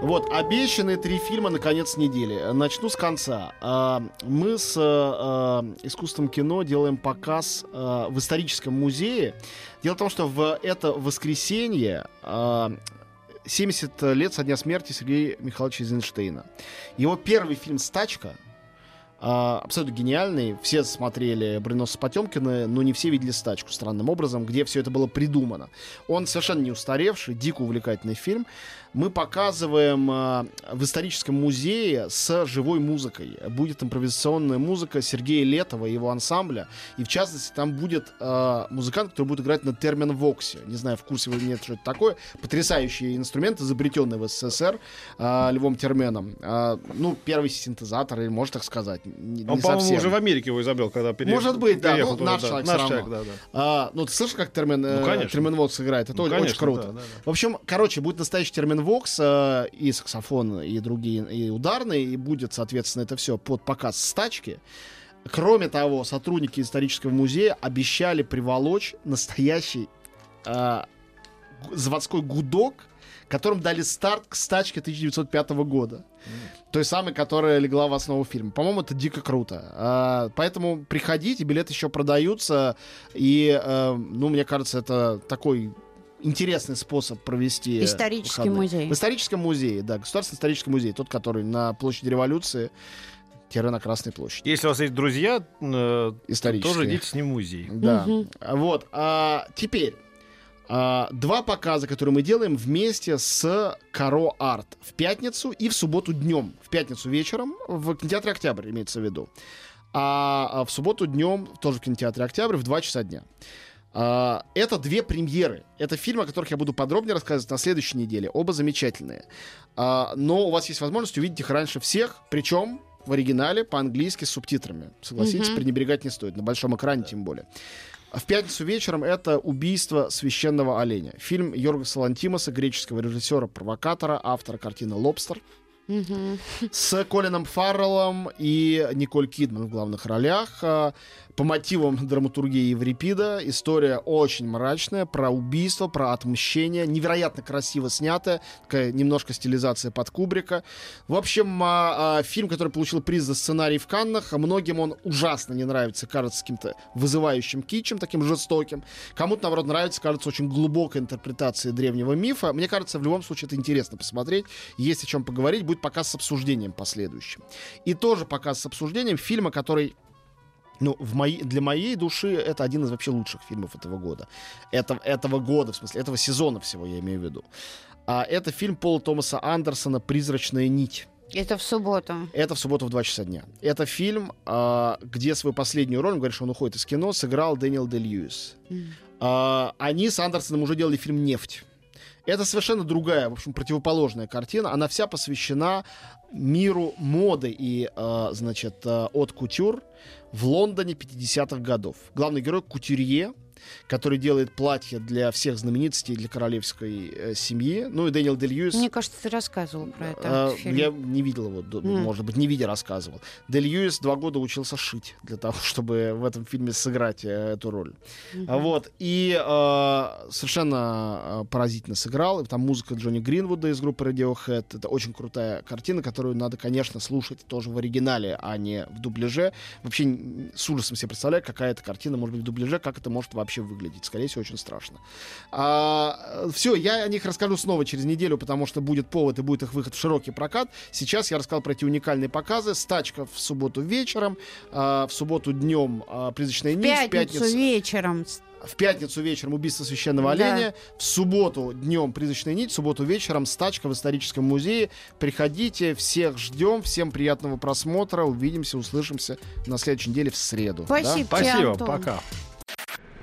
Вот, обещанные три фильма на конец недели. Начну с конца. А, Мы с а, искусством кино делаем показ а, в историческом музее. Дело в том, что в это воскресенье а, 70 лет со дня смерти Сергея Михайловича Эйзенштейна. Его первый фильм «Стачка», а, абсолютно гениальный. Все смотрели «Броненосца Потемкина», но не все видели «Стачку» странным образом, где все это было придумано. Он совершенно не устаревший, дико увлекательный фильм. Мы показываем а, в историческом музее с живой музыкой. Будет импровизационная музыка Сергея Летова и его ансамбля. И в частности там будет а, музыкант, который будет играть на термин воксе. Не знаю, в курсе вы нет, что это такое. Потрясающий инструмент, изобретенный в СССР Львом Терменом. Ну, первый синтезатор, или можно так сказать. Не, не Он, по-моему, совсем. уже в Америке его изобрел, когда переехал. Может быть, да, переехал ну, туда, наш да. человек Наш человек, равно. да, да. А, ну, ты слышишь, как термин, Ну, э, конечно. термин вокс играет? Это Ну, очень конечно, круто. да, да, да. В общем, короче, будет настоящий термин вокс э, и саксофон, и другие, и ударные, и будет, соответственно, это все под показ стачки. Кроме того, сотрудники исторического музея обещали приволочь настоящий э, заводской гудок, которым дали старт к стачке 1905 года. Той самой, которая легла в основу фильма. По-моему, это дико круто. А, поэтому приходите, билеты еще продаются. И, э, ну, мне кажется, это такой интересный способ провести Исторический выходные. музей. В историческом музее, да, Государственный исторический музей, тот, который на площади революции, тире на Красной площади. Если у вас есть друзья, э, Исторические. тоже идите с ним в музей. Да. Мгм. Вот. А, теперь. А, два показа, которые мы делаем вместе с Каро Арт в пятницу и в субботу днем. В пятницу вечером в кинотеатре Октябрь имеется в виду. А, а в субботу днем тоже в кинотеатре Октябрь в 2 часа дня. А, это две премьеры. Это фильмы, о которых я буду подробнее рассказывать на следующей неделе. Оба замечательные. Но у вас есть возможность увидеть их раньше всех, причем в оригинале по-английски с субтитрами. Согласитесь, Мгм. пренебрегать не стоит, на большом экране тем более. В пятницу вечером это «Убийство священного оленя». Фильм Йоргаса Лантимоса, греческого режиссера-провокатора, автора картины «Лобстер». С Колином Фарреллом и Николь Кидман в главных ролях. А, По мотивам драматургии Еврипида. История очень мрачная, про убийство, про отмщение. Невероятно красиво снятая. Такая немножко стилизация под Кубрика. В общем, а, а, фильм, который получил приз за сценарий в Каннах. Многим он ужасно не нравится, кажется каким-то вызывающим кичем, таким жестоким. Кому-то, наоборот, нравится, кажется, очень глубокая интерпретация древнего мифа. Мне кажется, в любом случае это интересно посмотреть. Есть о чем поговорить. Будет показ с обсуждением последующим. И тоже показ с обсуждением фильма, который ну, в моей, для моей души это один из вообще лучших фильмов этого года. Это, этого года, в смысле, этого сезона всего, я имею в виду. А это фильм Пола Томаса Андерсона «Призрачная нить». Это в субботу. Это в субботу в 2 часа дня. Это фильм, а, где свою последнюю роль, он говорит, что он уходит из кино, сыграл Дэниел Де Льюис. М. А, они с Андерсоном уже делали фильм «Нефть». Это совершенно другая, в общем, противоположная картина. Она вся посвящена миру моды и, э, значит, э, от кутюр в Лондоне 50-х годов. Главный герой кутюрье, который делает платья для всех знаменитостей, для королевской э, семьи. Ну и Дэниел Де Льюис. Мне кажется, ты рассказывал про это. А, фильм. Я не видел его, М. может быть, не видя рассказывал. Дель Льюис два года учился шить для того, чтобы в этом фильме сыграть э, эту роль. А Вот. И э, совершенно э, поразительно сыграл. И там музыка Джонни Гринвуда из группы Radiohead. Это очень крутая картина, которую надо, конечно, слушать тоже в оригинале, а не в дубляже. Вообще с ужасом себе представляю, какая эта картина может быть в дубляже, как это может вообще выглядеть. Скорее всего, очень страшно. все, я о них расскажу снова через неделю, потому что будет повод и будет их выход в широкий прокат. Сейчас я рассказал про эти уникальные показы. Стачка в субботу вечером, а, в субботу днем а, призрачная нить, в пятницу пятницу вечером. в пятницу вечером убийство священного Да. оленя, в субботу днем призрачная нить, в субботу вечером стачка в историческом музее. Приходите, всех ждем, всем приятного просмотра, увидимся, услышимся на следующей неделе в среду. да? Спасибо тебе, Спасибо, Антон. пока.